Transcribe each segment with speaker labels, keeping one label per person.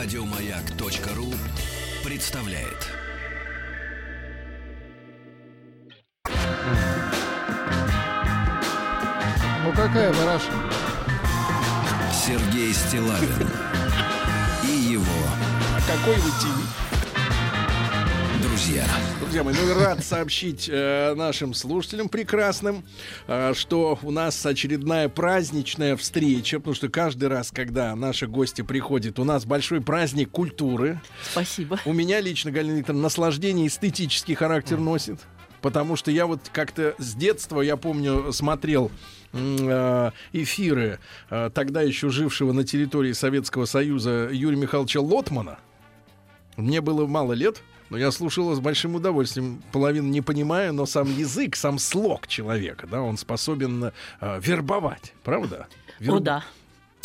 Speaker 1: Радиомаяк.ру представляет.
Speaker 2: Ну какая бараша?
Speaker 1: Сергей Стилавин и его
Speaker 2: А какой вы тиви?
Speaker 1: Друзья.
Speaker 2: Друзья мои, ну и рад сообщить э, нашим слушателям прекрасным, э, что у нас очередная праздничная встреча, потому что каждый раз, когда наши гости приходят, у нас большой праздник культуры.
Speaker 3: Спасибо.
Speaker 2: У меня лично, Галина Викторовна, наслаждение эстетический характер носит. Потому что я вот как-то с детства, я помню, смотрел э, эфиры э, тогда еще жившего на территории Советского Союза Юрия Михайловича Лотмана. Мне было мало лет, но я слушал его с большим удовольствием. Половину не понимаю, но сам язык, сам слог человека, да, он способен э, вербовать, правда?
Speaker 3: О,
Speaker 2: Верб-
Speaker 3: да.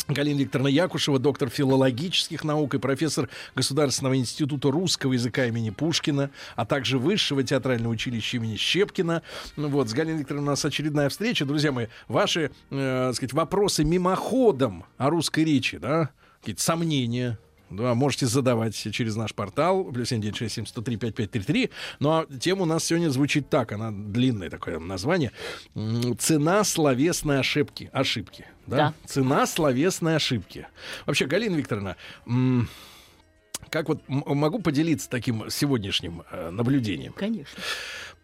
Speaker 2: Галина Викторовна Якушева, доктор филологических наук и профессор Государственного института русского языка имени Пушкина, а также Высшего театрального училища имени Щепкина. Ну вот, с Галиной Викторовной у нас очередная встреча. Друзья мои, ваши, э, сказать, вопросы мимоходом о русской речи, да, какие-то сомнения, да, можете задавать через наш портал, плюс 7967 Ну, а тема у нас сегодня звучит так, она длинное такое название. Цена словесной ошибки. Ошибки. Да?
Speaker 3: Да.
Speaker 2: Цена словесной ошибки. Вообще, Галина Викторовна, как вот могу поделиться таким сегодняшним э, наблюдением?
Speaker 3: Конечно.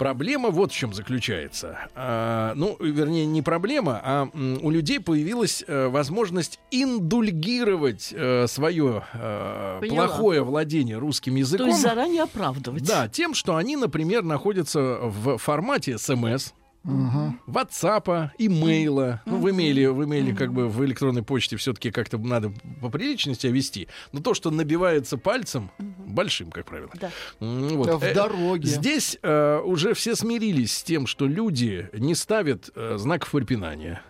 Speaker 2: Проблема вот в чем заключается. А, ну, вернее, не проблема, а у людей появилась э, возможность индульгировать э, свое э, плохое владение русским
Speaker 3: То
Speaker 2: языком.
Speaker 3: есть заранее оправдывать.
Speaker 2: Да, тем, что они, например, находятся в формате СМС, WhatsApp, имейла. Ну, в имейле, в имейле как бы в электронной почте все-таки как-то надо по приличному себя вести. Но то, что набивается пальцем, большим, как правило.
Speaker 3: Да.
Speaker 2: Вот.
Speaker 4: В
Speaker 2: Э,
Speaker 4: дороге.
Speaker 2: Здесь э, уже все смирились с тем, что люди не ставят э, знаков препинания.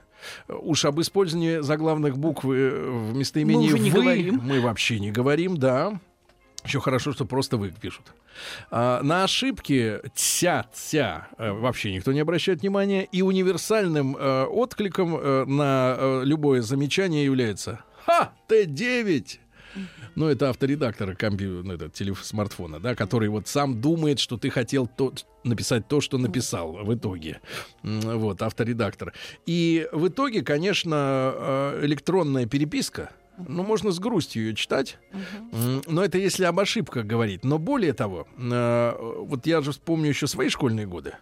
Speaker 2: Уж об использовании заглавных букв э, в местоимении
Speaker 3: Мы уже не
Speaker 2: «вы»
Speaker 3: говорим.
Speaker 2: мы вообще не говорим, да. Еще хорошо, что просто вы пишут. А, на ошибки тся, тся э, вообще никто не обращает внимания. И универсальным э, откликом э, на любое замечание является «Ха! Т9!» Ну, это авторедактор компью- ну, это, телеф- смартфона, да, который вот сам думает, что ты хотел то, написать то, что написал в итоге. Вот, авторедактор. И в итоге, конечно, электронная переписка, ну, можно с грустью ее читать. М, Но это если об ошибках говорить. Но более того, э, вот я же вспомню еще свои школьные годы.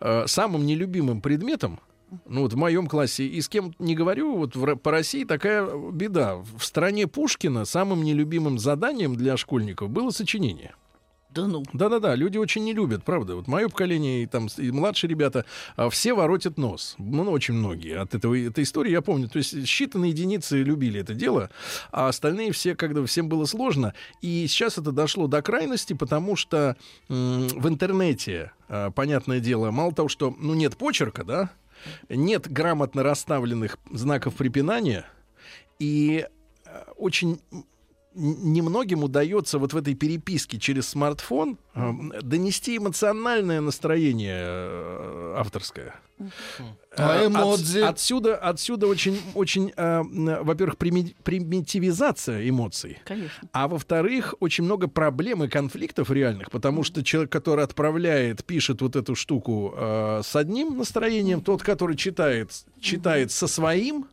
Speaker 2: Э, Самым нелюбимым предметом ну вот в моем классе, и с кем не говорю, вот в по России такая беда. В стране Пушкина самым нелюбимым заданием для школьников было сочинение.
Speaker 3: Да ну.
Speaker 2: Да-да-да, люди очень не любят, правда. Вот мое поколение и там и младшие ребята, а, все воротят нос. Ну, очень многие от этого, этой истории я помню. То есть считанные единицы любили это дело, а остальные все, когда всем было сложно. И сейчас это дошло до крайности, потому что в интернете, а, понятное дело, мало того, что ну, нет почерка, да, нет грамотно расставленных знаков препинания, и э, очень немногим удается вот в этой переписке через смартфон э, донести эмоциональное настроение э, авторское.
Speaker 4: А
Speaker 2: Э,
Speaker 4: эмодзи?
Speaker 2: от- отсюда, отсюда очень, очень, э, во-первых, прими- примитивизация эмоций.
Speaker 3: Конечно.
Speaker 2: А во-вторых, очень много проблем и конфликтов реальных, потому что человек, который отправляет, пишет вот эту штуку э, с одним настроением, тот, который читает, читает со своим,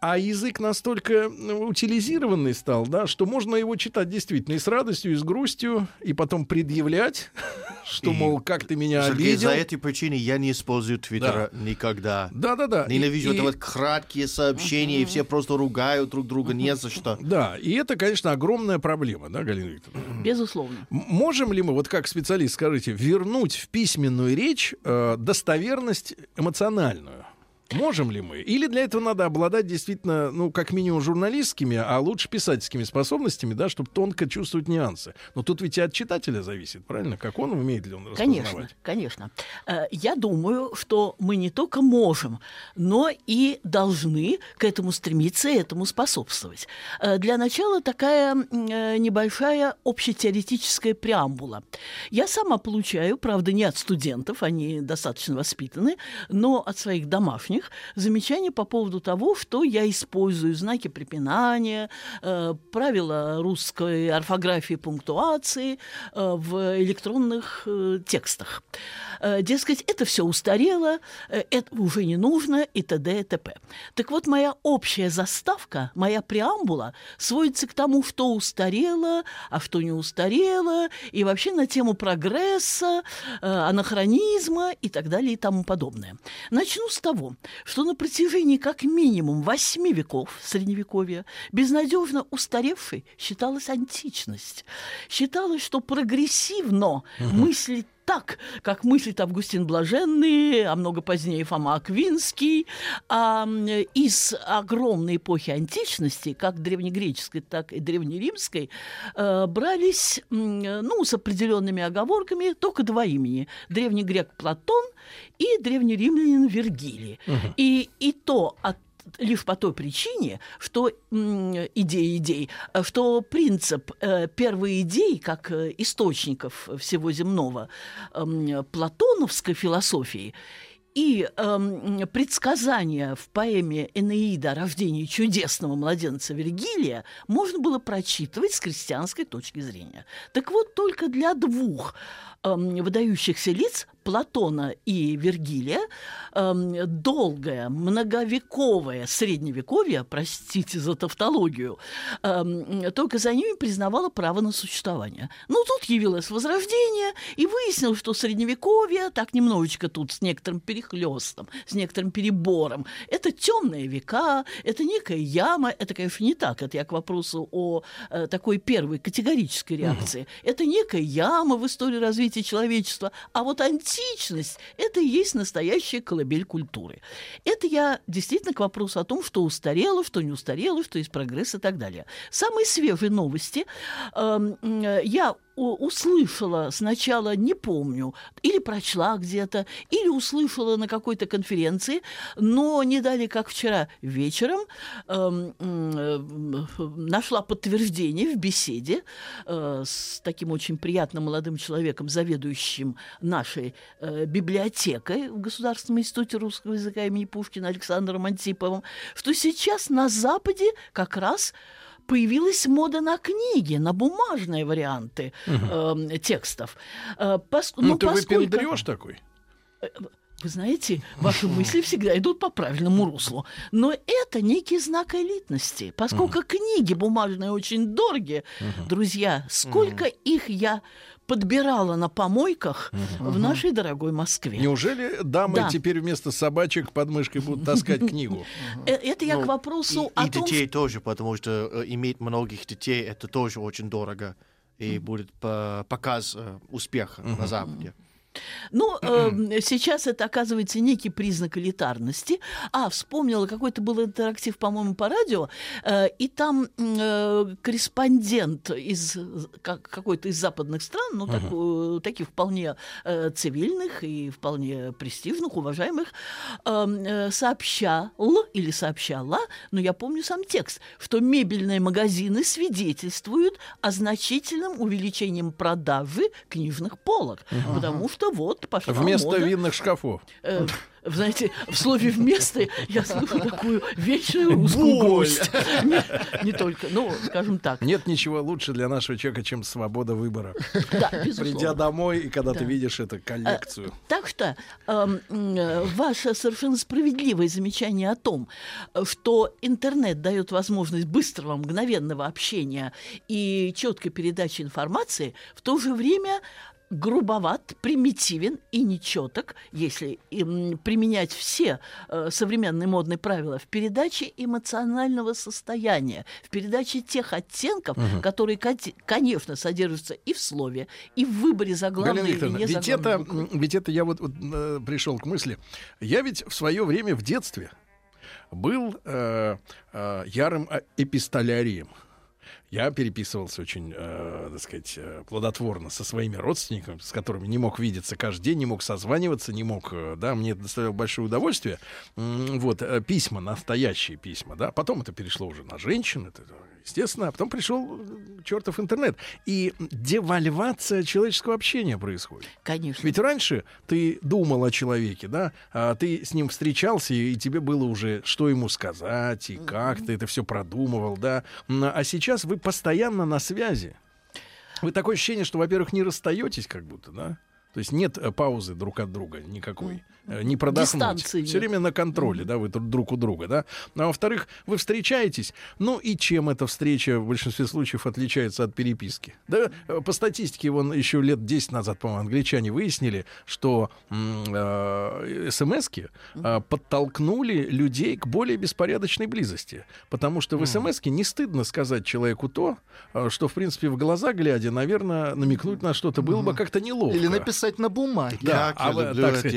Speaker 2: а язык настолько ну, утилизированный стал, да, что можно его читать действительно и с радостью, и с грустью, и потом предъявлять, что,
Speaker 5: И,
Speaker 2: мол, как ты меня
Speaker 5: Сергей,
Speaker 2: обидел.
Speaker 5: за этой причиной я не использую Твиттера никогда.
Speaker 2: Да-да-да. И-
Speaker 5: Ненавижу
Speaker 2: и-
Speaker 5: это вот краткие сообщения, и все просто ругают друг друга не за что.
Speaker 2: Да, и это, конечно, огромная проблема, да, Галина Викторовна?
Speaker 3: Безусловно.
Speaker 2: Можем ли мы, вот как специалист, скажите, вернуть в письменную речь э, достоверность эмоциональную? Можем ли мы? Или для этого надо обладать действительно, ну, как минимум, журналистскими, а лучше писательскими способностями, да, чтобы тонко чувствовать нюансы. Но тут ведь и от читателя зависит, правильно? Как он умеет ли он распознавать?
Speaker 3: Конечно, конечно. Э, Я думаю, что мы не только можем, но и должны к этому стремиться и этому способствовать. Э, Для начала такая э, небольшая общетеоретическая преамбула. Я сама получаю, правда, не от студентов, они достаточно воспитаны, но от своих домашних них замечания по поводу того, что я использую знаки препинания, э, правила русской орфографии пунктуации э, в электронных э, текстах. Дескать, это все устарело, это уже не нужно и т.д. и т.п. Так вот, моя общая заставка, моя преамбула сводится к тому, что устарело, а что не устарело, и вообще на тему прогресса, анахронизма и так далее и тому подобное. Начну с того, что на протяжении как минимум восьми веков Средневековья безнадежно устаревшей считалась античность. Считалось, что прогрессивно мыслить так, как мыслит Августин Блаженный, а много позднее Фома Аквинский, а из огромной эпохи античности, как древнегреческой, так и древнеримской, э, брались, ну, с определенными оговорками, только два имени. Древний грек Платон и древнеримлянин Вергилий. Угу. И, и то от лишь по той причине, что идеи идей, что принцип э, первой идеи, как э, источников всего земного э, платоновской философии, и э, предсказания в поэме Энеида о рождении чудесного младенца Вергилия можно было прочитывать с крестьянской точки зрения. Так вот, только для двух выдающихся лиц Платона и Вергилия э, долгое, многовековое средневековье, простите за тавтологию, э, только за ними признавало право на существование. Но ну, тут явилось Возрождение, и выяснилось, что средневековье, так немножечко тут с некоторым перехлестом, с некоторым перебором, это темные века, это некая яма, это, конечно, не так, это я к вопросу о э, такой первой категорической реакции. Это некая яма в истории развития человечества, а вот анти античность – это и есть настоящая колыбель культуры. Это я действительно к вопросу о том, что устарело, что не устарело, что есть прогресс и так далее. Самые свежие новости э, я услышала сначала, не помню, или прочла где-то, или услышала на какой-то конференции, но не дали, как вчера вечером, э, э, нашла подтверждение в беседе э, с таким очень приятным молодым человеком, заведующим нашей э, библиотекой в Государственном институте русского языка имени Пушкина Александром Антиповым, что сейчас на Западе как раз появилась мода на книги, на бумажные варианты угу. э, текстов.
Speaker 2: Э, пос... Ну, ну, ты поскольку... выпендрешь такой?
Speaker 3: Э, вы знаете, ваши мысли всегда идут по правильному руслу. Но это некий знак элитности. Поскольку книги бумажные очень дорогие, друзья, сколько их я подбирала на помойках в нашей дорогой Москве.
Speaker 2: Неужели дамы да. теперь вместо собачек под мышкой будут таскать книгу?
Speaker 3: Э, это я к ну, вопросу
Speaker 5: о том... И детей тоже, потому что э, иметь многих детей, это тоже очень дорого. И будет показ э, успеха на Западе.
Speaker 3: Ну, э, сейчас это оказывается некий признак элитарности. А, вспомнила, какой-то был интерактив, по-моему, по радио, э, и там э, корреспондент из как, какой-то из западных стран, ну, так, uh-huh. таких вполне э, цивильных и вполне престижных, уважаемых, эм, э, сообщал или сообщала, но я помню сам текст, что мебельные магазины свидетельствуют о значительном увеличении продажи книжных полок, uh-huh. потому что что вот пошла
Speaker 2: Вместо
Speaker 3: мода.
Speaker 2: винных шкафов.
Speaker 3: Э, знаете, в слове «вместо» я слышу такую вечную русскую грусть. Не, не только, ну, скажем так.
Speaker 2: Нет ничего лучше для нашего человека, чем свобода выбора.
Speaker 3: Да,
Speaker 2: Придя домой, и когда да. ты видишь эту коллекцию.
Speaker 3: А, так что э, ваше совершенно справедливое замечание о том, что интернет дает возможность быстрого, мгновенного общения и четкой передачи информации, в то же время грубоват, примитивен и нечеток, если им применять все э, современные модные правила в передаче эмоционального состояния, в передаче тех оттенков, угу. которые, конечно, содержатся и в слове, и в выборе заглавной или не
Speaker 2: ведь это, ведь это я вот, вот э, пришел к мысли. Я ведь в свое время в детстве был э, э, ярым э, эпистолярием. Я переписывался очень, э, так сказать, э, плодотворно со своими родственниками, с которыми не мог видеться каждый день, не мог созваниваться, не мог, э, да, мне это доставило большое удовольствие. Вот, э, письма, настоящие письма, да. Потом это перешло уже на женщин, это естественно, а потом пришел чертов интернет. И девальвация человеческого общения происходит.
Speaker 3: Конечно.
Speaker 2: Ведь раньше ты думал о человеке, да, а ты с ним встречался, и тебе было уже, что ему сказать, и как ты это все продумывал, да. А сейчас вы постоянно на связи. Вы такое ощущение, что, во-первых, не расстаетесь как будто, да? То есть нет э, паузы друг от друга никакой. Э, Не продохнуть.
Speaker 3: Дистанции
Speaker 2: Все время на контроле, да, вы тут друг у друга, да. А во-вторых, вы встречаетесь. Ну и чем эта встреча в большинстве случаев отличается от переписки? Да, э, по статистике, вон еще лет 10 назад, по-моему, англичане выяснили, что м, э, смс-ки э, подтолкнули людей к более беспорядочной близости. Потому что в смс-ке не стыдно сказать человеку то, что, в принципе, в глаза глядя, наверное, намекнуть на что-то было бы как-то неловко.
Speaker 4: Или написать на бумаге.
Speaker 2: Да,
Speaker 5: Как
Speaker 2: а
Speaker 5: я люблю
Speaker 2: так
Speaker 5: эти
Speaker 2: сказать,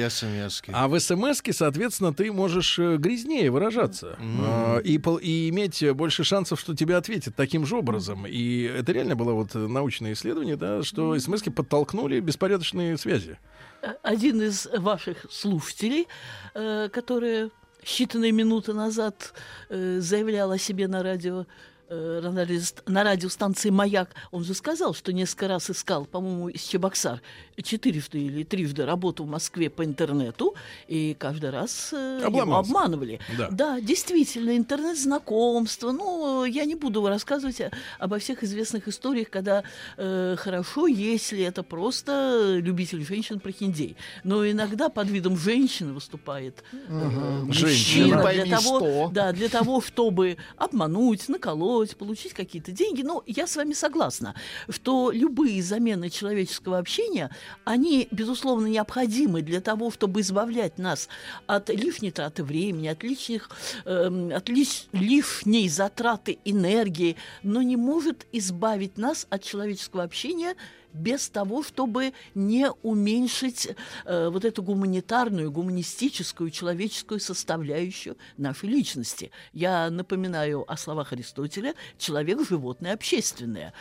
Speaker 5: смс
Speaker 2: а в смс соответственно, ты можешь э, грязнее выражаться э, и, и иметь больше шансов, что тебе ответят таким же образом. И это реально было вот э, научное исследование, да, что смс подтолкнули беспорядочные связи.
Speaker 3: Э, Один из ваших слушателей, э, который считанные минуты назад э, заявлял о себе на радио, э, на радиост- на радиостанции «Маяк», он же сказал, что несколько раз искал, по-моему, из Чебоксар, четырежды или трижды работу в Москве по интернету, и каждый раз э, его обманывали.
Speaker 2: Да.
Speaker 3: действительно, интернет-знакомство. Ну, я не буду рассказывать обо всех известных историях, когда э, хорошо, если это просто любитель женщин прохиндей. Но иногда под видом женщины выступает э,
Speaker 2: Женщина.
Speaker 3: мужчина
Speaker 4: пойми
Speaker 3: для того,
Speaker 4: что.
Speaker 3: да, для того, чтобы обмануть, наколоть, получить какие-то деньги. Но я с вами согласна, что любые замены человеческого общения, они, безусловно, необходимы для того, чтобы избавлять нас от лишней траты времени, от, лишних, эм, от лиш- лишней затраты энергии, но не может избавить нас от человеческого общения без того, чтобы не уменьшить э, вот эту гуманитарную, гуманистическую, человеческую составляющую нашей личности. Я напоминаю о словах Аристотеля «человек – животное общественное».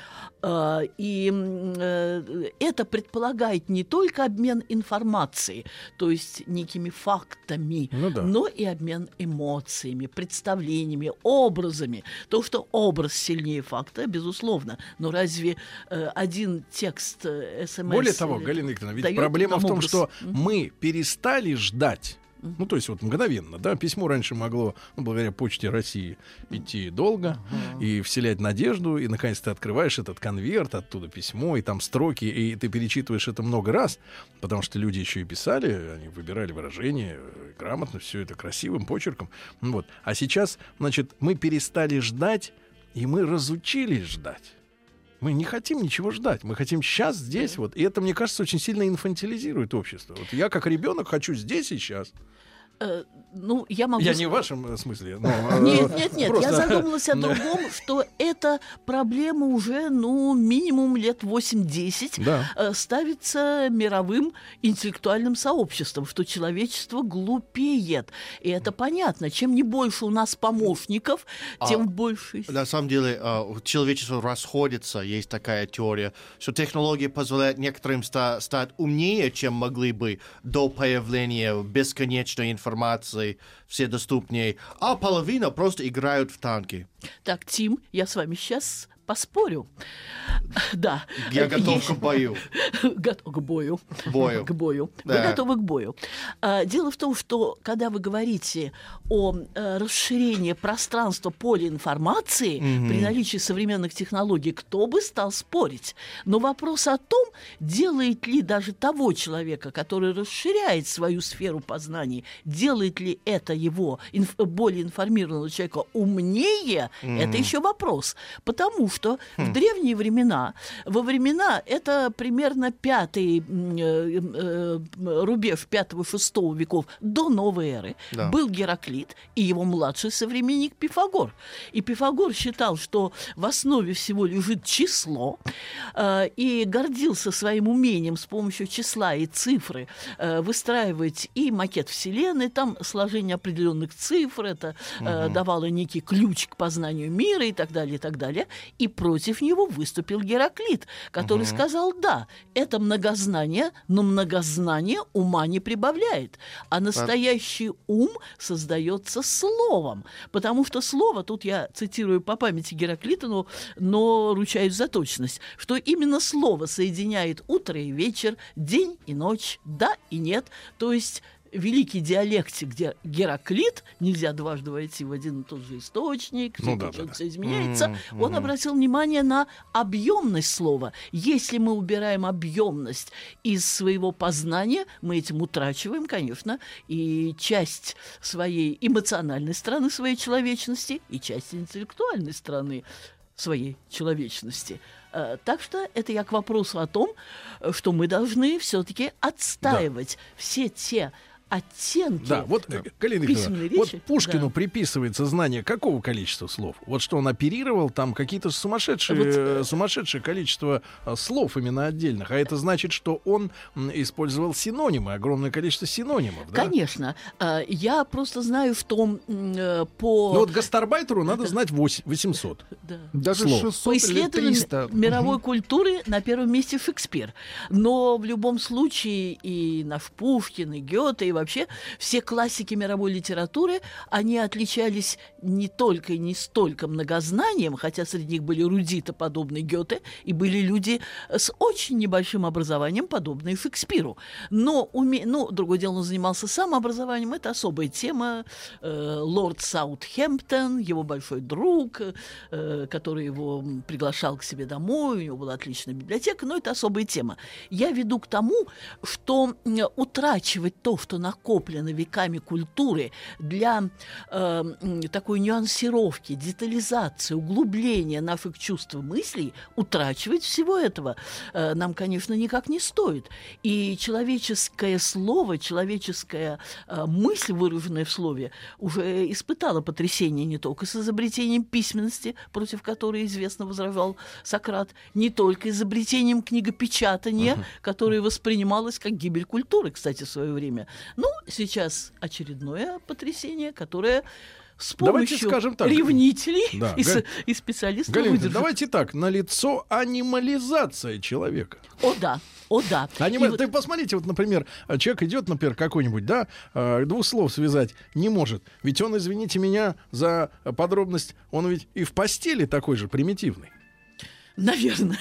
Speaker 3: Э, и э, это предполагает не только обмен информацией, то есть некими фактами,
Speaker 2: Ну да.
Speaker 3: но и обмен эмоциями, представлениями, образами. То, что образ сильнее факта, безусловно. Но разве э, один текст э, СМС...
Speaker 2: Более того, Галина Викторовна, ведь проблема в том,
Speaker 3: образ?
Speaker 2: что мы перестали ждать. Ну, то есть вот мгновенно, да, письмо раньше могло, ну, благодаря Почте России, идти долго и вселять надежду, и, наконец, ты открываешь этот конверт, оттуда письмо, и там строки, и ты перечитываешь это много раз, потому что люди еще и писали, они выбирали выражения э, грамотно, все это красивым почерком. Вот. А сейчас, значит, мы перестали ждать, и мы разучились ждать. Мы не хотим ничего ждать. Мы хотим сейчас, здесь, вот. И это, мне кажется, очень сильно инфантилизирует общество. Вот я, как ребенок, хочу здесь и сейчас.
Speaker 3: Э, ну, я могу...
Speaker 2: Я не в вашем э, смысле. но, э,
Speaker 3: Нет, нет, нет,
Speaker 2: просто-
Speaker 3: я задумалась о
Speaker 2: Да.
Speaker 3: другом, что эта проблема уже, ну, минимум лет 8-10
Speaker 2: Да.
Speaker 3: э, ставится мировым интеллектуальным сообществом, что человечество глупеет. И это понятно. Чем не больше у нас помощников, тем больше...
Speaker 5: На самом деле, э, человечество расходится, есть такая теория, что технологии позволяют некоторым ста- стать умнее, чем могли бы до появления бесконечной информации, все доступнее, а половина просто играют в танки.
Speaker 3: Так, Тим, я с вами сейчас поспорю. Да.
Speaker 5: Я
Speaker 3: Э,
Speaker 5: готов
Speaker 3: есть-
Speaker 5: к бою.
Speaker 3: Готов к бою.
Speaker 5: Бою.
Speaker 3: К бою. Вы
Speaker 5: Да.
Speaker 3: готовы к бою. А, Дело в том, что когда вы говорите о э, расширении пространства поля информации при наличии современных технологий, кто бы стал спорить? Но вопрос о том, делает ли даже того человека, который расширяет свою сферу познаний, делает ли это его инф- более информированного человека умнее, это еще вопрос. Потому что в древние времена, во времена, это примерно пятый э, э, рубеж пятого-шестого веков до новой эры,
Speaker 5: Да.
Speaker 3: был Гераклит и его младший современник Пифагор. И Пифагор считал, что в основе всего лежит число, э, и гордился своим умением с помощью числа и цифры э, выстраивать и макет Вселенной, там сложение определенных цифр, это э, давало некий ключ к познанию мира и так далее, и так далее. И и против него выступил Гераклит, который сказал, да, это многознание, но многознание ума не прибавляет, а настоящий ум создается словом, потому что слово, тут я цитирую по памяти Гераклита, но, но ручаюсь за точность, что именно слово соединяет утро и вечер, день и ночь, да и нет, то есть великий диалектик, где Гераклит, нельзя дважды войти в один и тот же источник,
Speaker 2: Ну
Speaker 3: все
Speaker 2: да,
Speaker 3: течет,
Speaker 2: да,
Speaker 3: все изменяется, он обратил внимание на объемность слова. Если мы убираем объемность из своего познания, мы этим утрачиваем, конечно, и часть своей эмоциональной стороны своей человечности, и часть интеллектуальной стороны своей человечности. Э, Так что это я к вопросу о том, э, что мы должны все-таки отстаивать все те оттенки.
Speaker 2: Да, вот, э, Галина Викторовна,
Speaker 3: письменной
Speaker 2: вот Пушкину
Speaker 3: да.
Speaker 2: приписывается знание какого количества слов? Вот что он оперировал, там какие-то сумасшедшие,
Speaker 3: Вот,
Speaker 2: э, сумасшедшее количество э, слов именно отдельных. А это значит, что он использовал синонимы, огромное количество синонимов, да?
Speaker 3: Конечно. Э, Я просто знаю в том э, по...
Speaker 2: Ну вот гастарбайтеру надо знать 8 800.
Speaker 3: Да.
Speaker 4: Даже
Speaker 2: Слов.
Speaker 4: 600
Speaker 3: По
Speaker 4: или
Speaker 3: исследованию
Speaker 4: 300.
Speaker 3: мировой культуры на первом месте Шекспир. Но в любом случае и наш Пушкин, и Гёте, и вообще все классики мировой литературы, они отличались не только и не столько многознанием, хотя среди них были рудиты, подобные Гёте, и были люди с очень небольшим образованием, подобные Шекспиру. Но, уме... ну, другое дело, он занимался самообразованием, это особая тема. Э, лорд Саутхемптон, его большой друг, э, который его приглашал к себе домой, у него была отличная библиотека, но это особая тема. Я веду к тому, что утрачивать то, что накоплено веками культуры для э, такой нюансировки, детализации, углубления наших чувств и мыслей, утрачивать всего этого э, нам, конечно, никак не стоит. И человеческое слово, человеческая э, мысль, выраженная в слове, уже испытала потрясение не только с изобретением письменности, против которой известно возражал Сократ, не только изобретением книгопечатания, которое воспринималось как гибель культуры, кстати, в свое время. Ну, сейчас очередное потрясение, которое с
Speaker 2: Давайте
Speaker 3: помощью
Speaker 2: скажем так.
Speaker 3: ревнителей
Speaker 2: Да,
Speaker 3: и,
Speaker 2: Галь-
Speaker 3: и специалистов
Speaker 2: Галина, давайте так, на лицо анимализация человека.
Speaker 3: О да, о да.
Speaker 2: Анима-
Speaker 3: И вот-
Speaker 2: Ты посмотрите, вот, например, а, человек идет, например, какой-нибудь, да, э, двух слов связать не может. Ведь он, извините меня за подробность, он ведь и в постели такой же примитивный.
Speaker 3: Наверное.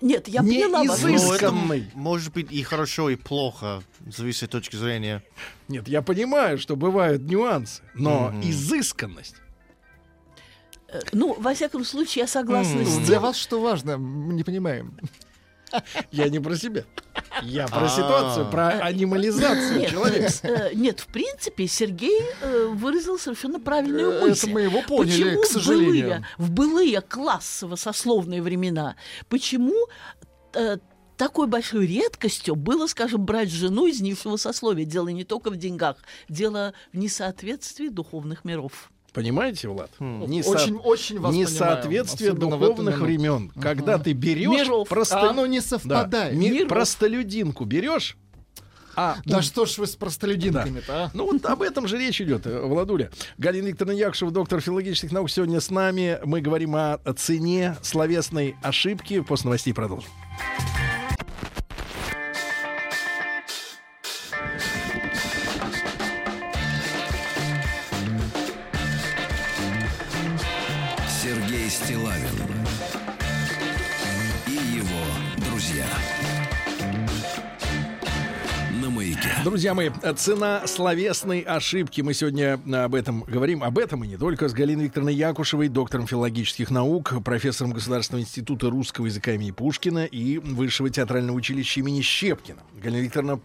Speaker 3: Нет, я
Speaker 2: Не
Speaker 3: поняла вас.
Speaker 2: изысканный.
Speaker 5: Ну, это может быть и хорошо, и плохо, зависит от точки зрения.
Speaker 2: Нет, я понимаю, что бывают нюансы, но изысканность.
Speaker 3: Э, Ну, во всяком случае, я согласна с
Speaker 4: Для
Speaker 3: тем,
Speaker 4: вас что важно? Мы не понимаем.
Speaker 2: Я не про себя. Я про
Speaker 5: А.
Speaker 2: ситуацию, про анимализацию
Speaker 3: Нет,
Speaker 2: человека.
Speaker 3: э, нет, в принципе, Сергей э, выразил совершенно правильную мысль.
Speaker 4: это мы его поняли,
Speaker 3: почему
Speaker 4: к сожалению.
Speaker 3: былые, в былые классово-сословные времена, почему э, такой большой редкостью было, скажем, брать жену из низшего сословия? Дело не только в деньгах, дело в несоответствии духовных миров.
Speaker 2: Понимаете, Влад? Не
Speaker 4: Очень, очень вас
Speaker 2: Несоответствие духовных времен. Когда ты берешь
Speaker 3: Миров.
Speaker 2: просто...
Speaker 4: А оно не
Speaker 2: Да,
Speaker 4: совпадает.
Speaker 2: ми-
Speaker 3: Миров.
Speaker 2: простолюдинку берешь, а
Speaker 4: Да что ж вы с простолюдинками-то, а?
Speaker 2: Ну вот об этом же речь идет, э, Владуля. Галина Викторовна Якушева, доктор филологических наук, сегодня с нами. Мы говорим о цене словесной ошибки. После новостей продолжим.
Speaker 1: Друзья
Speaker 2: мои, цена словесной ошибки. Мы сегодня об этом говорим. Об этом и не только с Галиной Викторовной Якушевой, доктором филологических наук, профессором Государственного института русского языка имени Пушкина и Высшего театрального училища имени Щепкина. Galina Викторовна,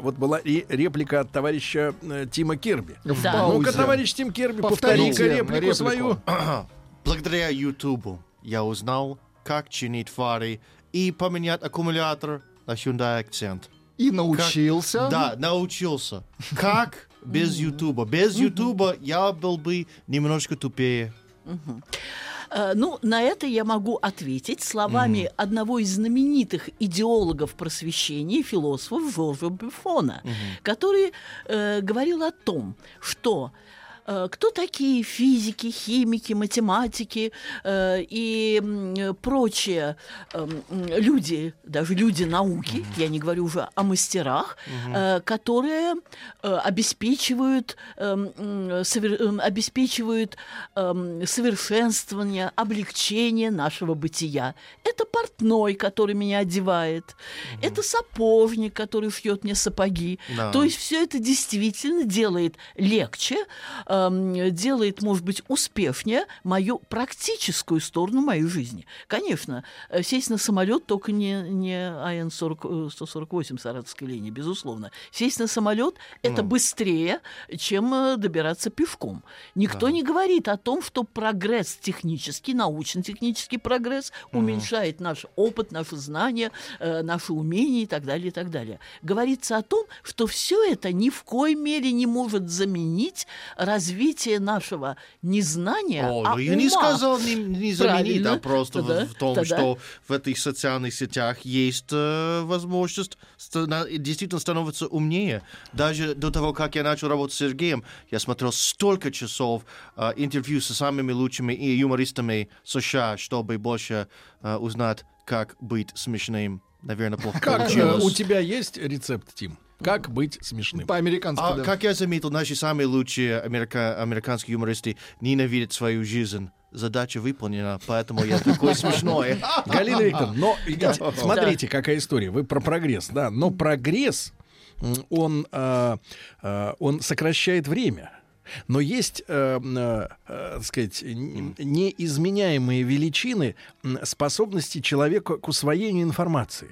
Speaker 2: вот была ре- реплика от товарища э, Тима Керби.
Speaker 3: Да.
Speaker 2: Ну-ка, товарищ Тим Керби, повтори-ка реплику,
Speaker 4: реплику.
Speaker 2: свою.
Speaker 5: Благодаря Ютубу я узнал, как чинить фары и поменять аккумулятор на Hyundai Accent.
Speaker 4: И научился.
Speaker 5: Да, научился. Как без Ютуба? Без Ютуба я был бы немножко тупее.
Speaker 3: Э, Ну, на это я могу ответить словами одного из знаменитых идеологов просвещения, философов Жоржа Бюфона, который э, говорил о том, что э, кто такие физики, химики, математики э, и прочие э, люди, даже люди науки, я не говорю уже о мастерах, э, которые э, обеспечивают, э, э, обеспечивают э, совершенствование, облегчение нашего бытия. Это портной, который меня одевает, это сапожник, который шьет мне сапоги.
Speaker 5: Да.
Speaker 3: То есть все это действительно делает легче, эм, делает, может быть, успешнее мою практическую сторону моей жизни. Конечно, э, сесть на самолет только не, не АН-148 Саратовской линии, безусловно. Сесть на самолет это быстрее, чем э, добираться пешком. Никто не говорит о том, что прогресс технический, научно-технический прогресс уменьшает наш опыт, наши знания, э, наши умения и так далее, и так далее. Говорится о том, что все это ни в коей мере не может заменить развитие нашего не знания,
Speaker 5: О,
Speaker 3: а
Speaker 5: ну я не
Speaker 3: ума.
Speaker 5: сказал не, не заменить,
Speaker 3: Правильно.
Speaker 5: а просто в-
Speaker 3: Тогда-
Speaker 5: в, том,
Speaker 3: тогда-
Speaker 5: что в этих социальных сетях есть э, возможность стана- действительно становиться умнее. Даже до того, как я начал работать с Сергеем, я смотрел столько часов э, интервью со самыми лучшими и юмористами США, чтобы больше э, узнать, как быть смешным. Наверное, плохо
Speaker 2: Как э,
Speaker 5: получилось.
Speaker 2: у тебя есть рецепт, Тим? Как быть смешным?
Speaker 4: По-американски,
Speaker 5: А,
Speaker 4: да.
Speaker 5: Как я заметил, наши самые лучшие америка- американские юмористы ненавидят свою жизнь. Задача выполнена, поэтому я такой смешной.
Speaker 2: Галина Викторовна, но видите, смотрите, какая история. Вы про прогресс, да. Но прогресс, он, а, а, он сокращает время. Но есть, э, э, э, так сказать, неизменяемые величины способности человека к усвоению информации.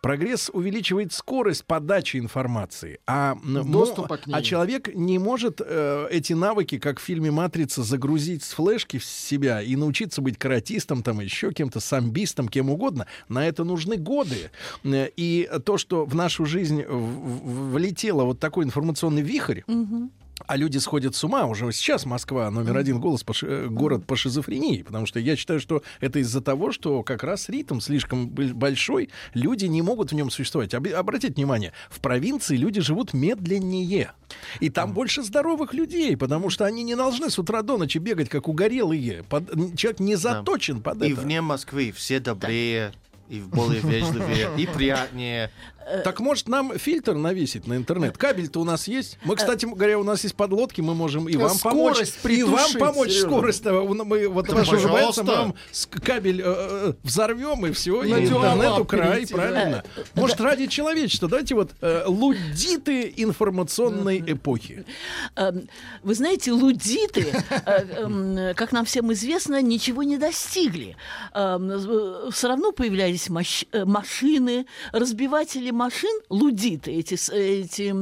Speaker 2: Прогресс увеличивает скорость подачи информации, а,
Speaker 4: Доступа
Speaker 2: мо-
Speaker 4: к ней.
Speaker 2: а человек не может э, эти навыки, как в фильме «Матрица», загрузить с флешки в себя и научиться быть каратистом, там еще кем-то, самбистом, кем угодно. На это нужны годы. Э, И то, что в нашу жизнь в- в- влетело вот такой информационный вихрь, а люди сходят с ума. Уже сейчас Москва номер один голос по ши- э, город по шизофрении. Потому что я считаю, что это из-за того, что как раз ритм слишком большой. Люди не могут в нем существовать. Об- обратите внимание, в провинции люди живут медленнее. И там больше здоровых людей, потому что они не должны с утра до ночи бегать, как угорелые. Под- человек не заточен под
Speaker 5: И
Speaker 2: это.
Speaker 5: вне Москвы все добрее, и более вежливее, и приятнее.
Speaker 2: Так может нам фильтр навесить на интернет? Кабель-то у нас есть. Мы, кстати говоря, у нас есть подлодки, мы можем и вам помочь.
Speaker 4: скорость
Speaker 2: И вам помочь
Speaker 4: Серёжа.
Speaker 2: скорость. э, Мы вот
Speaker 5: Да,
Speaker 2: ваши
Speaker 5: пожалуйста.
Speaker 2: мы вам кабель э, э, взорвем и все, и интернету край, правильно. Может, ради человечества, давайте вот э, лудиты информационной эпохи.
Speaker 3: Эм, Вы знаете, лудиты, э, эм, как нам всем известно, ничего не достигли. Все равно появлялись э, машины, разбиватели машин, лудиты, эти, эти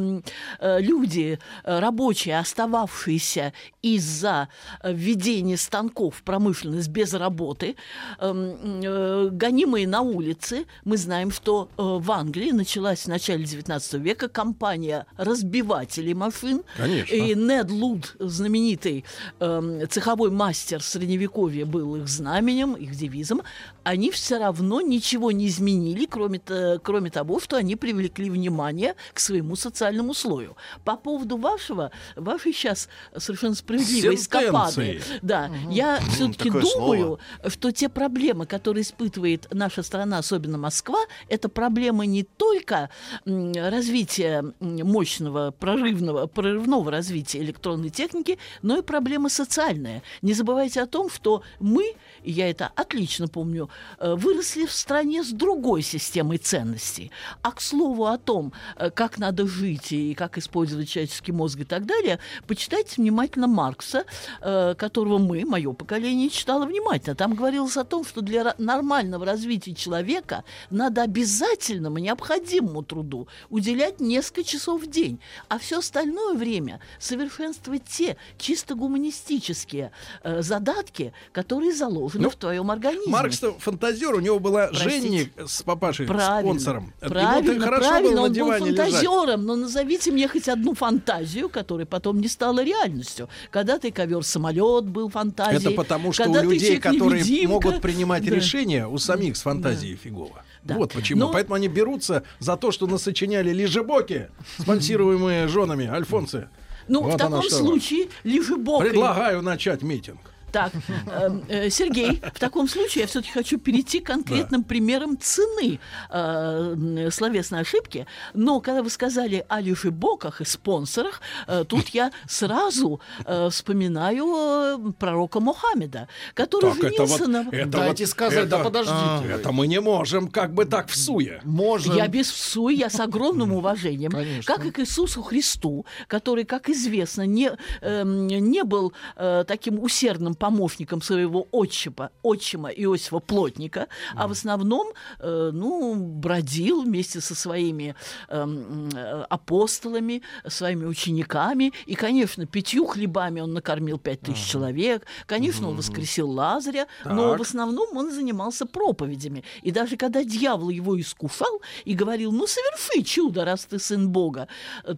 Speaker 3: э, люди, э, рабочие, остававшиеся из-за э, введения станков в промышленность без работы, эм, гонимые на улице. Мы знаем, что в Англии началась в начале XIX века кампания разбивателей машин.
Speaker 2: Конечно.
Speaker 3: И Нед Луд, знаменитый эм, цеховой мастер средневековья, был их знаменем, их девизом. Они все равно ничего не изменили, кроме, кроме того, что они привлекли внимание к своему социальному слою. По поводу вашего, вашей сейчас совершенно справедливой эскапады. Да, я все-таки думаю, что те проблемы, которые испытывает наша страна, особенно Москва, это проблемы не только развития мощного прорывного, прорывного развития электронной техники, но и проблема социальная. Не забывайте о том, что мы, я это отлично помню, э, выросли в стране с другой системой ценностей. А к слову о том, э, как надо жить и как использовать человеческий мозг и так далее, почитайте внимательно Маркса, э, которого мы, мое поколение, читало внимательно. Там говорилось о том, что для нормального развития человека надо обязательному, необходимому труду уделять несколько часов в день, а все остальное время совершенствовать те чисто гуманистические э, задатки, которые заложены
Speaker 2: Ну,
Speaker 3: в твоем организме.
Speaker 2: Маркс-то фантазер, у него была
Speaker 3: Простите.
Speaker 2: Женни с папашей,
Speaker 3: Правильно,
Speaker 2: спонсором.
Speaker 3: правильно,
Speaker 2: Хорошо
Speaker 3: правильно,
Speaker 2: было на
Speaker 3: он был
Speaker 2: диване лежать.
Speaker 3: фантазером, но назовите мне хоть одну фантазию, которая потом не стала реальностью. Когда-то и ковер-самолет был фантазией.
Speaker 2: Это потому, что у людей, которые могут принимать
Speaker 3: Да.
Speaker 2: решения, у самих с фантазией фигово.
Speaker 3: Да.
Speaker 2: Вот почему.
Speaker 3: Но-
Speaker 2: Поэтому они берутся за то, что насочиняли лежебоки, спонсируемые женами Альфонсы.
Speaker 3: Ну,
Speaker 2: Вот
Speaker 3: в таком случае лежебокой...
Speaker 2: Предлагаю начать митинг.
Speaker 3: Так, эм, э, Сергей, в таком случае я все-таки хочу перейти к конкретным примерам цены э, словесной ошибки. Но когда вы сказали о лежебоках и спонсорах, э, тут я сразу э, вспоминаю пророка Мухаммеда, который
Speaker 2: Так, это
Speaker 3: женился
Speaker 2: вот...
Speaker 3: на...
Speaker 2: это
Speaker 4: Дайте
Speaker 2: вот-
Speaker 4: сказать,
Speaker 2: это-
Speaker 4: да подождите.
Speaker 2: а, Это мы не можем как бы так в суе.
Speaker 4: Можем.
Speaker 3: Я без всуй, я с огромным уважением,
Speaker 4: Конечно.
Speaker 3: как и к Иисусу Христу, который, как известно, не, эм, не был э, таким усердным помощником своего отчима, отчима Иосифа Плотника, а в основном, э, ну, бродил вместе со своими эм, э, апостолами, своими учениками, и, конечно, пятью хлебами он накормил пять тысяч человек, конечно, он воскресил Лазаря, но
Speaker 2: Так.
Speaker 3: в основном он занимался проповедями. И даже когда дьявол его искушал и говорил, ну, соверши чудо, раз ты сын Бога,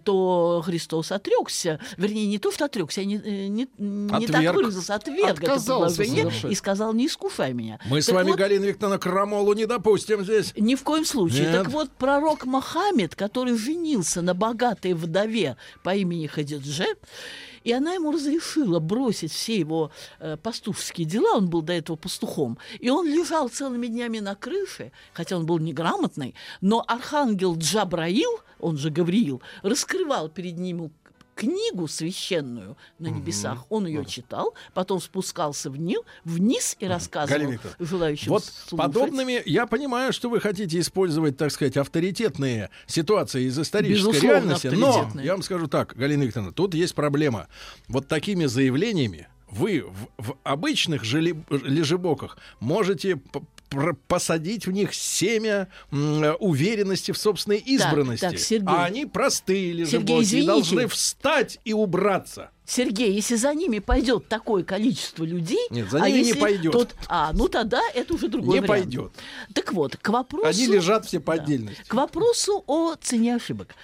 Speaker 3: то Христос отрекся. Вернее, не то, что отрекся, я не, э, не, не так
Speaker 2: Отверг.
Speaker 3: выразился, отверг
Speaker 4: Отказался
Speaker 3: и сказал, не искушай меня.
Speaker 2: Мы с
Speaker 3: Так
Speaker 2: вами,
Speaker 3: вот,
Speaker 2: Галина Викторовна, крамолу не допустим здесь.
Speaker 3: ни в коем случае.
Speaker 2: Нет.
Speaker 3: Так вот, пророк Мохаммед, который женился на богатой вдове по имени Хадидже, и она ему разрешила бросить все его э, пастушеские дела, он был до этого пастухом, и он лежал целыми днями на крыше, хотя он был неграмотный, но архангел Джабраил, он же Гавриил, раскрывал перед ним книгу священную на небесах. Он ее читал, потом спускался вниз, вниз и рассказывал
Speaker 2: Галина
Speaker 3: желающим
Speaker 2: Вот
Speaker 3: слушать.
Speaker 2: подобными, я понимаю, что вы хотите использовать, так сказать, авторитетные ситуации из исторической
Speaker 3: Безусловно,
Speaker 2: реальности, но я вам скажу так, Галина Викторовна, тут есть проблема. Вот такими заявлениями вы в, в обычных лежебоках можете посадить в них семя уверенности в собственной избранности.
Speaker 3: так, Сергей.
Speaker 2: а они простые и
Speaker 3: извините.
Speaker 2: должны встать и убраться.
Speaker 3: Сергей, если за ними пойдет такое количество людей,
Speaker 2: Нет, за
Speaker 3: а
Speaker 2: ними не
Speaker 3: если
Speaker 2: пойдет.
Speaker 3: тот- а, ну тогда это уже другой
Speaker 2: Не
Speaker 3: вариант.
Speaker 2: пойдет.
Speaker 3: Так вот, к вопросу...
Speaker 2: Они лежат все по
Speaker 3: Да.
Speaker 2: отдельности.
Speaker 3: К вопросу о цене ошибок.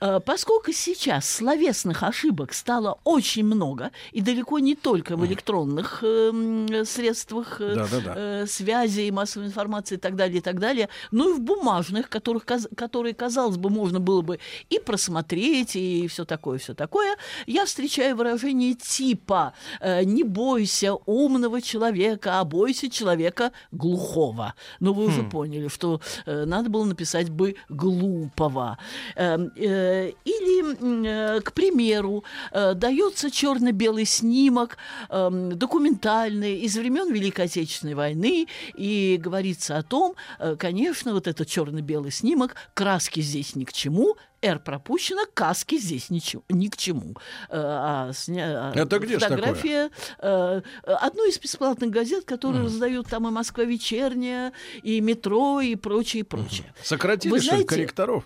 Speaker 3: Э, Поскольку сейчас словесных ошибок стало очень много, и далеко не только в электронных э, средствах э,
Speaker 2: Да-да-да.
Speaker 3: э, связи и массовой информации и так далее, и так далее, но и в бумажных, которых, которые, казалось бы, можно было бы и просмотреть, и все такое, все такое, я встречаю выражение типа э, «не бойся умного человека, а бойся человека глухого». Ну, вы уже поняли, что э, надо было написать бы «глупого». Эм, э, или, м, э, к примеру, э, дается черно-белый снимок, эм, документальный, из времен Великой Отечественной войны, и говорится о том, э, конечно, вот этот черно-белый снимок, краски здесь ни к чему, R пропущено, каски здесь ничего, ни к чему. Э, а сня- а
Speaker 2: Это где такое?
Speaker 3: фотография э, одной из бесплатных газет, которые раздают там и Москва вечерняя, и метро, и прочее, и прочее.
Speaker 2: Сократили,
Speaker 3: Вы
Speaker 2: что ли, корректоров?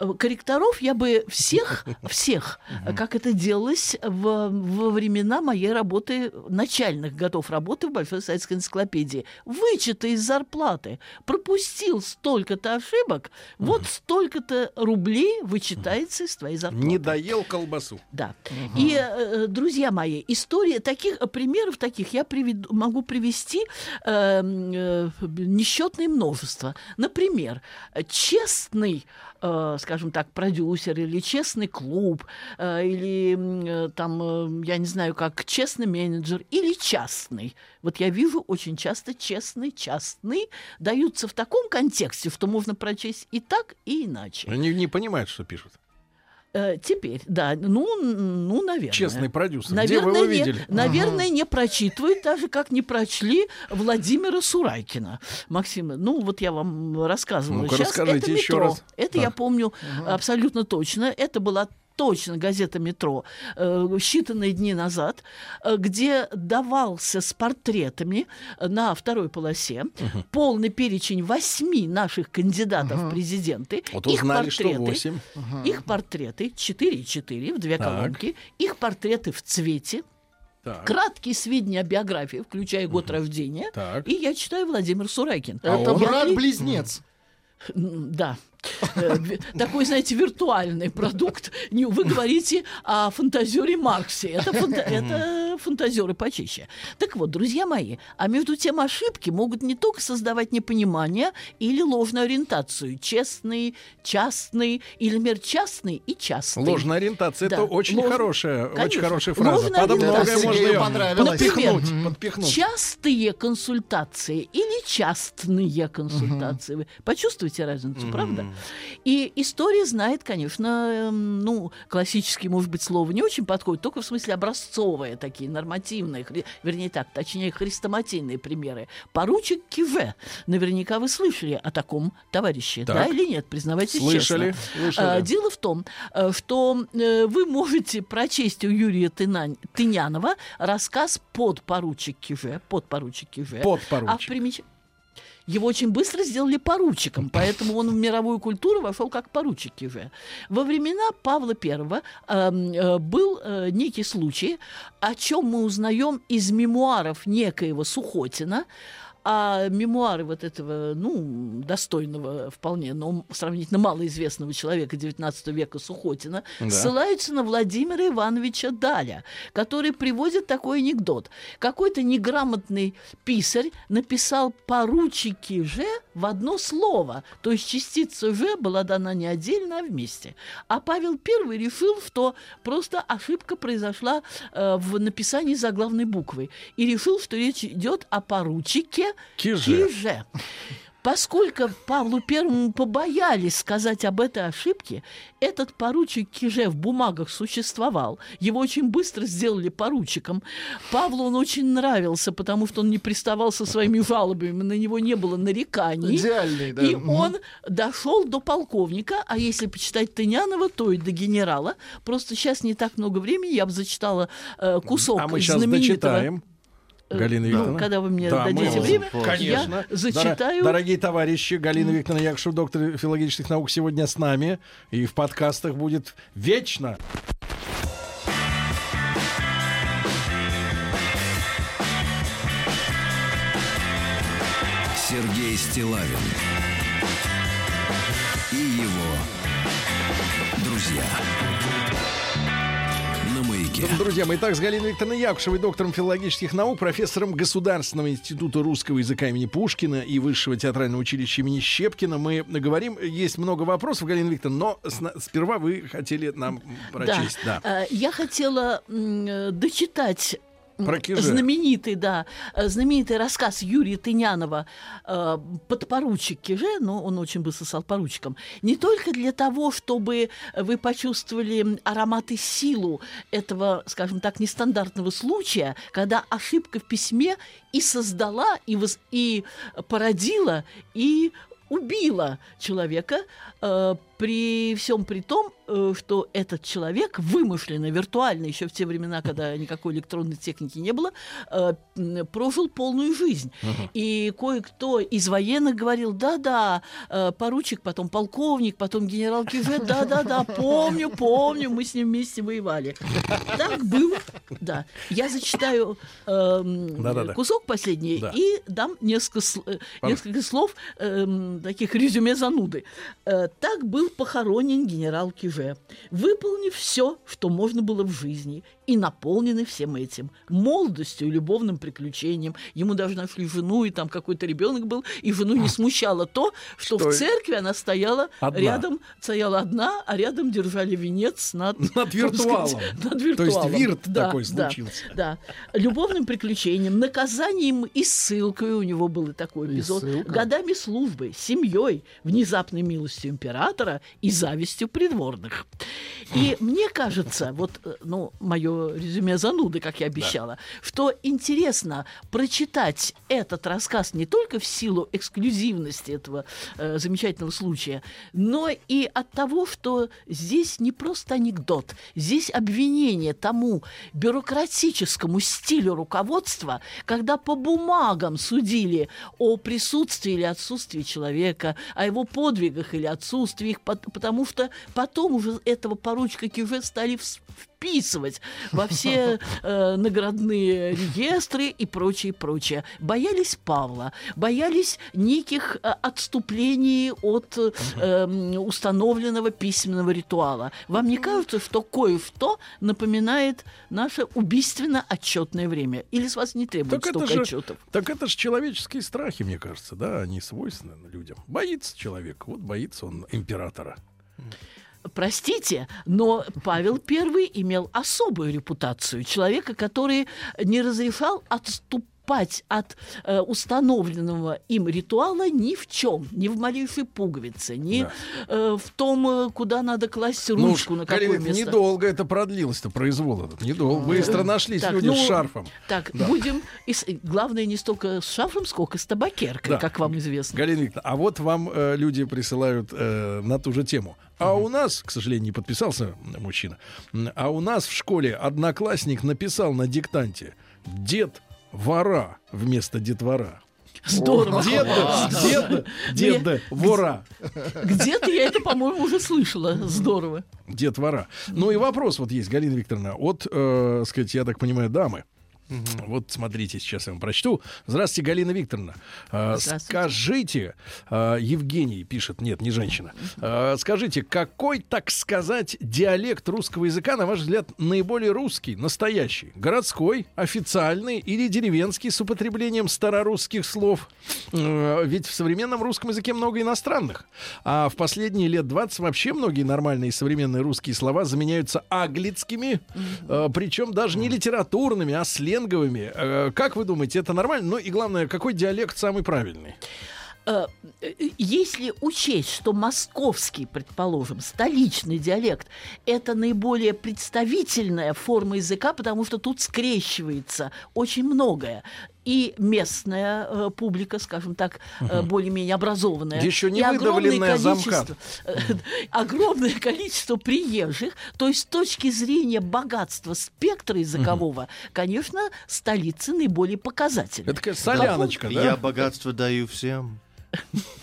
Speaker 3: Э, корректоров я бы всех, всех, э, как это делалось в, во времена моей работы, начальных годов работы в Большой советской энциклопедии. Вычеты из зарплаты. Пропустил столько-то ошибок, вот столько-то рублей вычитается из твоей зарплаты.
Speaker 2: Не доел колбасу.
Speaker 3: Да. И, э, друзья мои, история таких э, примеров таких я приведу- могу привести э, м, э, несчетное множество. Например, э, честный, э, скажем так, продюсер или честный клуб э, или э, там, я не знаю, как честный менеджер или частный. Вот я вижу очень часто честный, частный даются в таком контексте, что можно прочесть и так, и иначе.
Speaker 2: Они не понимают, что пишут.
Speaker 3: Э, теперь, да, ну, ну, наверное.
Speaker 2: Честный продюсер.
Speaker 3: Наверное,
Speaker 2: Где вы его
Speaker 3: не,
Speaker 2: видели?
Speaker 3: наверное, не прочитывают, даже как не прочли Владимира Сурайкина. Максим, ну вот я вам рассказывала
Speaker 2: Ну-ка,
Speaker 3: сейчас. это
Speaker 2: еще
Speaker 3: метро.
Speaker 2: раз.
Speaker 3: Это
Speaker 2: Да.
Speaker 3: я помню абсолютно точно. Это была точно газета «Метро» э, считанные дни назад, э, где давался с портретами э, на второй полосе полный перечень восьми наших кандидатов в президенты.
Speaker 2: Вот
Speaker 3: их
Speaker 2: узнали, что
Speaker 3: портреты,
Speaker 2: восемь.
Speaker 3: их портреты 4,4 в две
Speaker 2: Так.
Speaker 3: колонки, их портреты в цвете,
Speaker 2: Так.
Speaker 3: краткие сведения о биографии, включая год рождения.
Speaker 2: Так.
Speaker 3: И я читаю Владимир Сурайкин.
Speaker 4: Это
Speaker 3: Я ли-
Speaker 4: брат-близнец.
Speaker 3: Да. Э, Такой, знаете, виртуальный продукт. Не- Вы говорите о фантазере Марксе. Это, фанта- это фантазеры почище. Так вот, друзья мои, а между тем ошибки могут не только создавать непонимание или ложную ориентацию. Честный, частный, или, например, частный и частный.
Speaker 2: Ложная ориентация
Speaker 3: Да,
Speaker 2: это очень
Speaker 3: ложная-
Speaker 2: хорошая, очень
Speaker 3: Конечно.
Speaker 2: хорошая фраза.
Speaker 3: Ложная
Speaker 2: Под многое можно ее
Speaker 4: понравилось.
Speaker 2: подпихнуть,
Speaker 3: Например,
Speaker 2: подпихнуть.
Speaker 3: Частые консультации или частные консультации. Вы почувствуете разницу, правда? И история знает, конечно, эм, ну, классические, может быть, слово не очень подходит, только в смысле образцовые такие, нормативные, хри- вернее так, точнее, хрестоматийные примеры. Поручик Киже. Наверняка вы слышали о таком товарище,
Speaker 2: Так.
Speaker 3: да или нет? Признавайтесь
Speaker 2: Слышали,
Speaker 3: честно.
Speaker 2: слышали.
Speaker 3: А, Дело в том, э, что э, вы можете прочесть у Юрия Тына- Тынянова рассказ «Подпоручик Киже», «Подпоручик Киже».
Speaker 2: Подпоручик.
Speaker 3: А в Его очень быстро сделали поручиком, поэтому он в мировую культуру вошел как поручик Киже. Во времена Павла I эм, э, был э, некий случай, о чем мы узнаем из мемуаров некоего Сухотина, а мемуары вот этого, ну, достойного вполне, но сравнительно малоизвестного человека XIX века Сухотина,
Speaker 2: Да.
Speaker 3: ссылаются на Владимира Ивановича Даля, который приводит такой анекдот. Какой-то неграмотный писарь написал «поручики же» в одно слово, то есть частица «же» была дана не отдельно, а вместе. А Павел I решил, что просто ошибка произошла э, в написании заглавной буквы, и решил, что речь идет о поручике
Speaker 2: Киже.
Speaker 3: Киже. Поскольку Павлу Первому побоялись сказать об этой ошибке, этот поручик Киже в бумагах существовал. Его очень быстро сделали поручиком. Павлу он очень нравился, потому что он не приставал со своими жалобами, на него не было нареканий.
Speaker 4: Идеальный, да.
Speaker 3: И он дошел до полковника, а если почитать Тынянова, то и до генерала. Просто сейчас не так много времени, я бы зачитала э, кусок
Speaker 2: А мы сейчас
Speaker 3: знаменитого...
Speaker 2: дочитаем.
Speaker 3: Э,
Speaker 2: Галина
Speaker 3: ну,
Speaker 2: Викторовна.
Speaker 3: когда вы мне
Speaker 2: Да,
Speaker 3: дадите время,
Speaker 2: Конечно.
Speaker 3: я зачитаю.
Speaker 2: Дор- Дорогие товарищи, Галина Викторовна Якушева, доктор филологических наук, сегодня с нами. И в подкастах будет вечно.
Speaker 1: Сергей Стилавин маяке.
Speaker 2: Друзья мои, итак, с Галиной Викторовной Якушевой, доктором филологических наук, профессором Государственного института русского языка имени Пушкина и Высшего театрального училища имени Щепкина мы говорим. Есть много вопросов, Галина Викторовна, но сперва вы хотели нам прочесть. Да.
Speaker 3: Э, Я хотела э, дочитать
Speaker 2: Про
Speaker 3: знаменитый, да, э, знаменитый рассказ Юрия Тынянова э, «Подпоручик Киже», но он очень быстро стал поручиком, не только для того, чтобы вы почувствовали аромат и силу этого, скажем так, нестандартного случая, когда ошибка в письме и создала, и, воз- и породила, и убила человека, э, при всем при том, что этот человек вымышленный, виртуальный, еще в те времена, когда никакой электронной техники не было, э, прожил полную жизнь. И кое-кто из военных говорил, да-да, э, поручик, потом полковник, потом генерал Киже, да-да-да, помню, помню, мы с ним вместе воевали. Так было, да. Я зачитаю эм, кусок последний и дам несколько, сл- э, несколько слов эм, таких резюме зануды. Э, так был похоронен генерал Киже, выполнив все, что можно было в жизни, и наполненный всем этим. Молодостью и любовным приключением. Ему даже нашли жену, и там какой-то ребенок был, и жену не смущало то, что,
Speaker 2: Что
Speaker 3: в церкви она стояла
Speaker 2: одна.
Speaker 3: рядом, стояла одна, а рядом держали венец над,
Speaker 2: Над виртуалом.
Speaker 3: сказать, над
Speaker 2: То есть
Speaker 3: виртуалом.
Speaker 2: вирт
Speaker 3: Да,
Speaker 2: такой
Speaker 3: да,
Speaker 2: случился.
Speaker 3: Да, любовным приключением, наказанием и ссылкой у него был и такой
Speaker 4: И
Speaker 3: эпизод.
Speaker 4: ссылка.
Speaker 3: Годами службы, семьей, внезапной милостью императора и завистью придворных. И мне кажется, вот, э, ну, мое резюме зануды, как я обещала, что интересно прочитать этот рассказ не только в силу эксклюзивности этого э, замечательного случая, но и от того, что здесь не просто анекдот, здесь обвинение тому бюрократическому стилю руководства, когда по бумагам судили о присутствии или отсутствии человека, о его подвигах или отсутствии их, пот- потому что потом уже этого поручика Киже стали вс- вписывать во все э, наградные реестры и прочее, прочее. Боялись Павла, боялись неких э, отступлений от э, установленного письменного ритуала. Вам не кажется, что кое-что напоминает наше убийственно-отчетное время? Или с вас не требует
Speaker 2: Так это,
Speaker 3: столько
Speaker 2: же,
Speaker 3: отчетов?
Speaker 2: так это же человеческие страхи, мне кажется, да, они свойственны людям. Боится человек, вот боится он императора.
Speaker 3: Простите, но Павел I имел особую репутацию человека, который не разрешал отступать от э, установленного им ритуала ни в чем, ни в малейшей пуговице, ни
Speaker 2: Да.
Speaker 3: э, в том, э, куда надо класть
Speaker 2: Ну
Speaker 3: ручку, на
Speaker 2: Галина,
Speaker 3: какое
Speaker 2: это
Speaker 3: место.
Speaker 2: недолго это продлилось-то, произвол этот. Недолго. Быстро нашлись
Speaker 3: Так,
Speaker 2: люди
Speaker 3: ну,
Speaker 2: с шарфом.
Speaker 3: Так, будем... и главное, не столько с шафром, сколько с табакеркой,
Speaker 2: Да.
Speaker 3: как вам известно.
Speaker 2: Галина Викторовна, а вот вам э, люди присылают э, на ту же тему. А у нас, к сожалению, не подписался мужчина, а у нас в школе одноклассник написал на диктанте «Дед вора» вместо детвора.
Speaker 3: Здорово.
Speaker 2: Деда, деда, деда, вора.
Speaker 3: Где-то я это, по-моему, уже слышала. Здорово.
Speaker 2: Дед вора. Ну и вопрос вот есть, Галина Викторовна, от, э, сказать, я так понимаю, дамы. Вот смотрите, сейчас я вам прочту. Здравствуйте, Галина Викторовна. Э,
Speaker 3: Здравствуйте.
Speaker 2: Скажите, э, Евгений пишет, нет, не женщина. Э, Скажите, какой, так сказать, диалект русского языка, на ваш взгляд, наиболее русский, настоящий? Городской, официальный или деревенский с употреблением старорусских слов? Ведь в современном русском языке много иностранных. А в последние лет 20 вообще многие нормальные современные русские слова заменяются аглицкими, причем даже не литературными, а сленговыми. Э, Как вы думаете, это нормально? Ну и главное, какой диалект самый правильный?
Speaker 3: Э, э, Если учесть, что московский, предположим, столичный диалект – это наиболее представительная форма языка, потому что тут скрещивается очень многое. И местная э, публика, скажем так, э, более-менее образованная.
Speaker 2: Еще не
Speaker 3: и огромное количество, э, огромное количество приезжих. То есть с точки зрения богатства спектра языкового, конечно, столица наиболее показательна.
Speaker 2: Это, конечно, соляночка, да?
Speaker 5: Я богатство даю всем.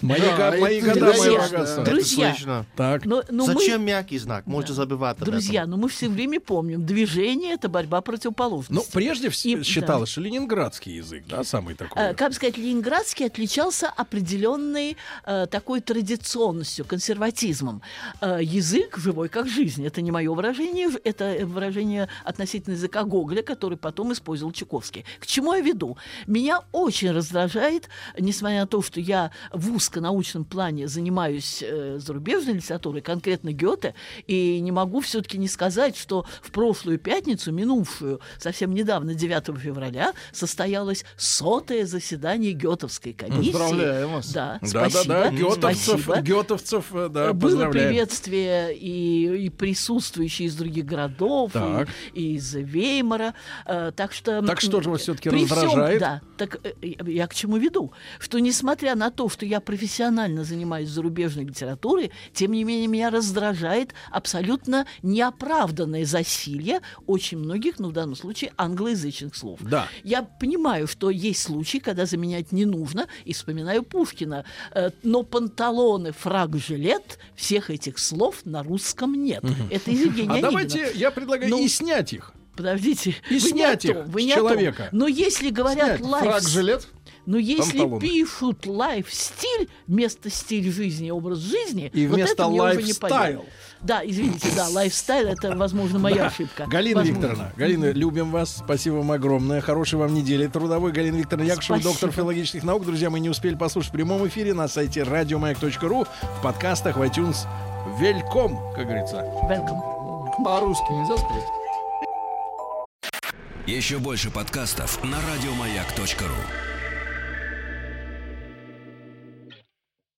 Speaker 2: Мои,
Speaker 4: Да,
Speaker 2: го- мои года,
Speaker 3: друзья, да.
Speaker 2: богатство.
Speaker 3: Друзья.
Speaker 2: Так.
Speaker 3: Но, но мы-
Speaker 5: Зачем мягкий знак? Можно забывать об этом.
Speaker 3: Друзья, но мы все время помним, движение это борьба противоположностей.
Speaker 2: Ну, прежде всего считалось, что ленинградский язык, да, самый такой.
Speaker 3: Э, Как сказать, ленинградский отличался определенной э, такой традиционностью, консерватизмом. Э, язык живой как жизнь. Это не мое выражение, это выражение относительно языка Гоголя, который потом использовал Чуковский. К чему я веду? Меня очень раздражает, несмотря на то, что я в узконаучном плане занимаюсь э, зарубежной литературой, конкретно Гёте, и не могу все-таки не сказать, что в прошлую пятницу, минувшую, совсем недавно, 9 февраля, состоялось сотое заседание Гетовской комиссии.
Speaker 4: Поздравляем вас.
Speaker 3: Да,
Speaker 2: да,
Speaker 3: спасибо.
Speaker 2: да, да, гетовцев,
Speaker 3: спасибо.
Speaker 2: гетовцев, э, да,
Speaker 3: Было приветствие и, и присутствующие из других городов,
Speaker 2: Так.
Speaker 3: и, и из Веймара. Э, так что...
Speaker 2: Так что же вас всё-таки
Speaker 3: при всем-
Speaker 2: раздражает?
Speaker 3: да, так э, я я к чему веду? Что несмотря на то, что я профессионально занимаюсь зарубежной литературой, тем не менее меня раздражает абсолютно неоправданное засилье очень многих, ну в данном случае, англоязычных слов.
Speaker 2: Да.
Speaker 3: Я понимаю, что есть случаи, когда заменять не нужно, и вспоминаю Пушкина. Э, Но панталоны, фраг, жилет, всех этих слов на русском нет. Это из Евгения
Speaker 2: А давайте, я предлагаю
Speaker 3: Ну,
Speaker 2: и снять их.
Speaker 3: Подождите,
Speaker 2: И
Speaker 3: вы не
Speaker 2: снять
Speaker 3: том,
Speaker 2: их
Speaker 3: вы
Speaker 2: с
Speaker 3: не о том.
Speaker 2: человека.
Speaker 3: Но если говорят
Speaker 2: Снять.
Speaker 3: лайф...
Speaker 4: Фраг-жилет?
Speaker 3: Но если
Speaker 2: Панталоны.
Speaker 3: пишут лайф-стиль вместо стиль жизни, образ жизни,
Speaker 2: И
Speaker 3: вот
Speaker 2: вместо
Speaker 3: это мне уже не понятно. Да, извините, да, лайфстайл это, возможно, моя ошибка.
Speaker 2: Галина
Speaker 3: Возможно.
Speaker 2: Викторовна, Галина, любим вас. Спасибо вам огромное. Хорошей вам недели трудовой. Галина Викторовна Якушева,
Speaker 3: Спасибо.
Speaker 2: доктор филологических наук. Друзья, мы не успели послушать в прямом эфире на сайте радиомаяк.ру, в подкастах, в iTunes. Вельком, как говорится.
Speaker 3: Welcome.
Speaker 4: По-русски нельзя сказать?
Speaker 1: Еще больше подкастов на радиомаяк.ру.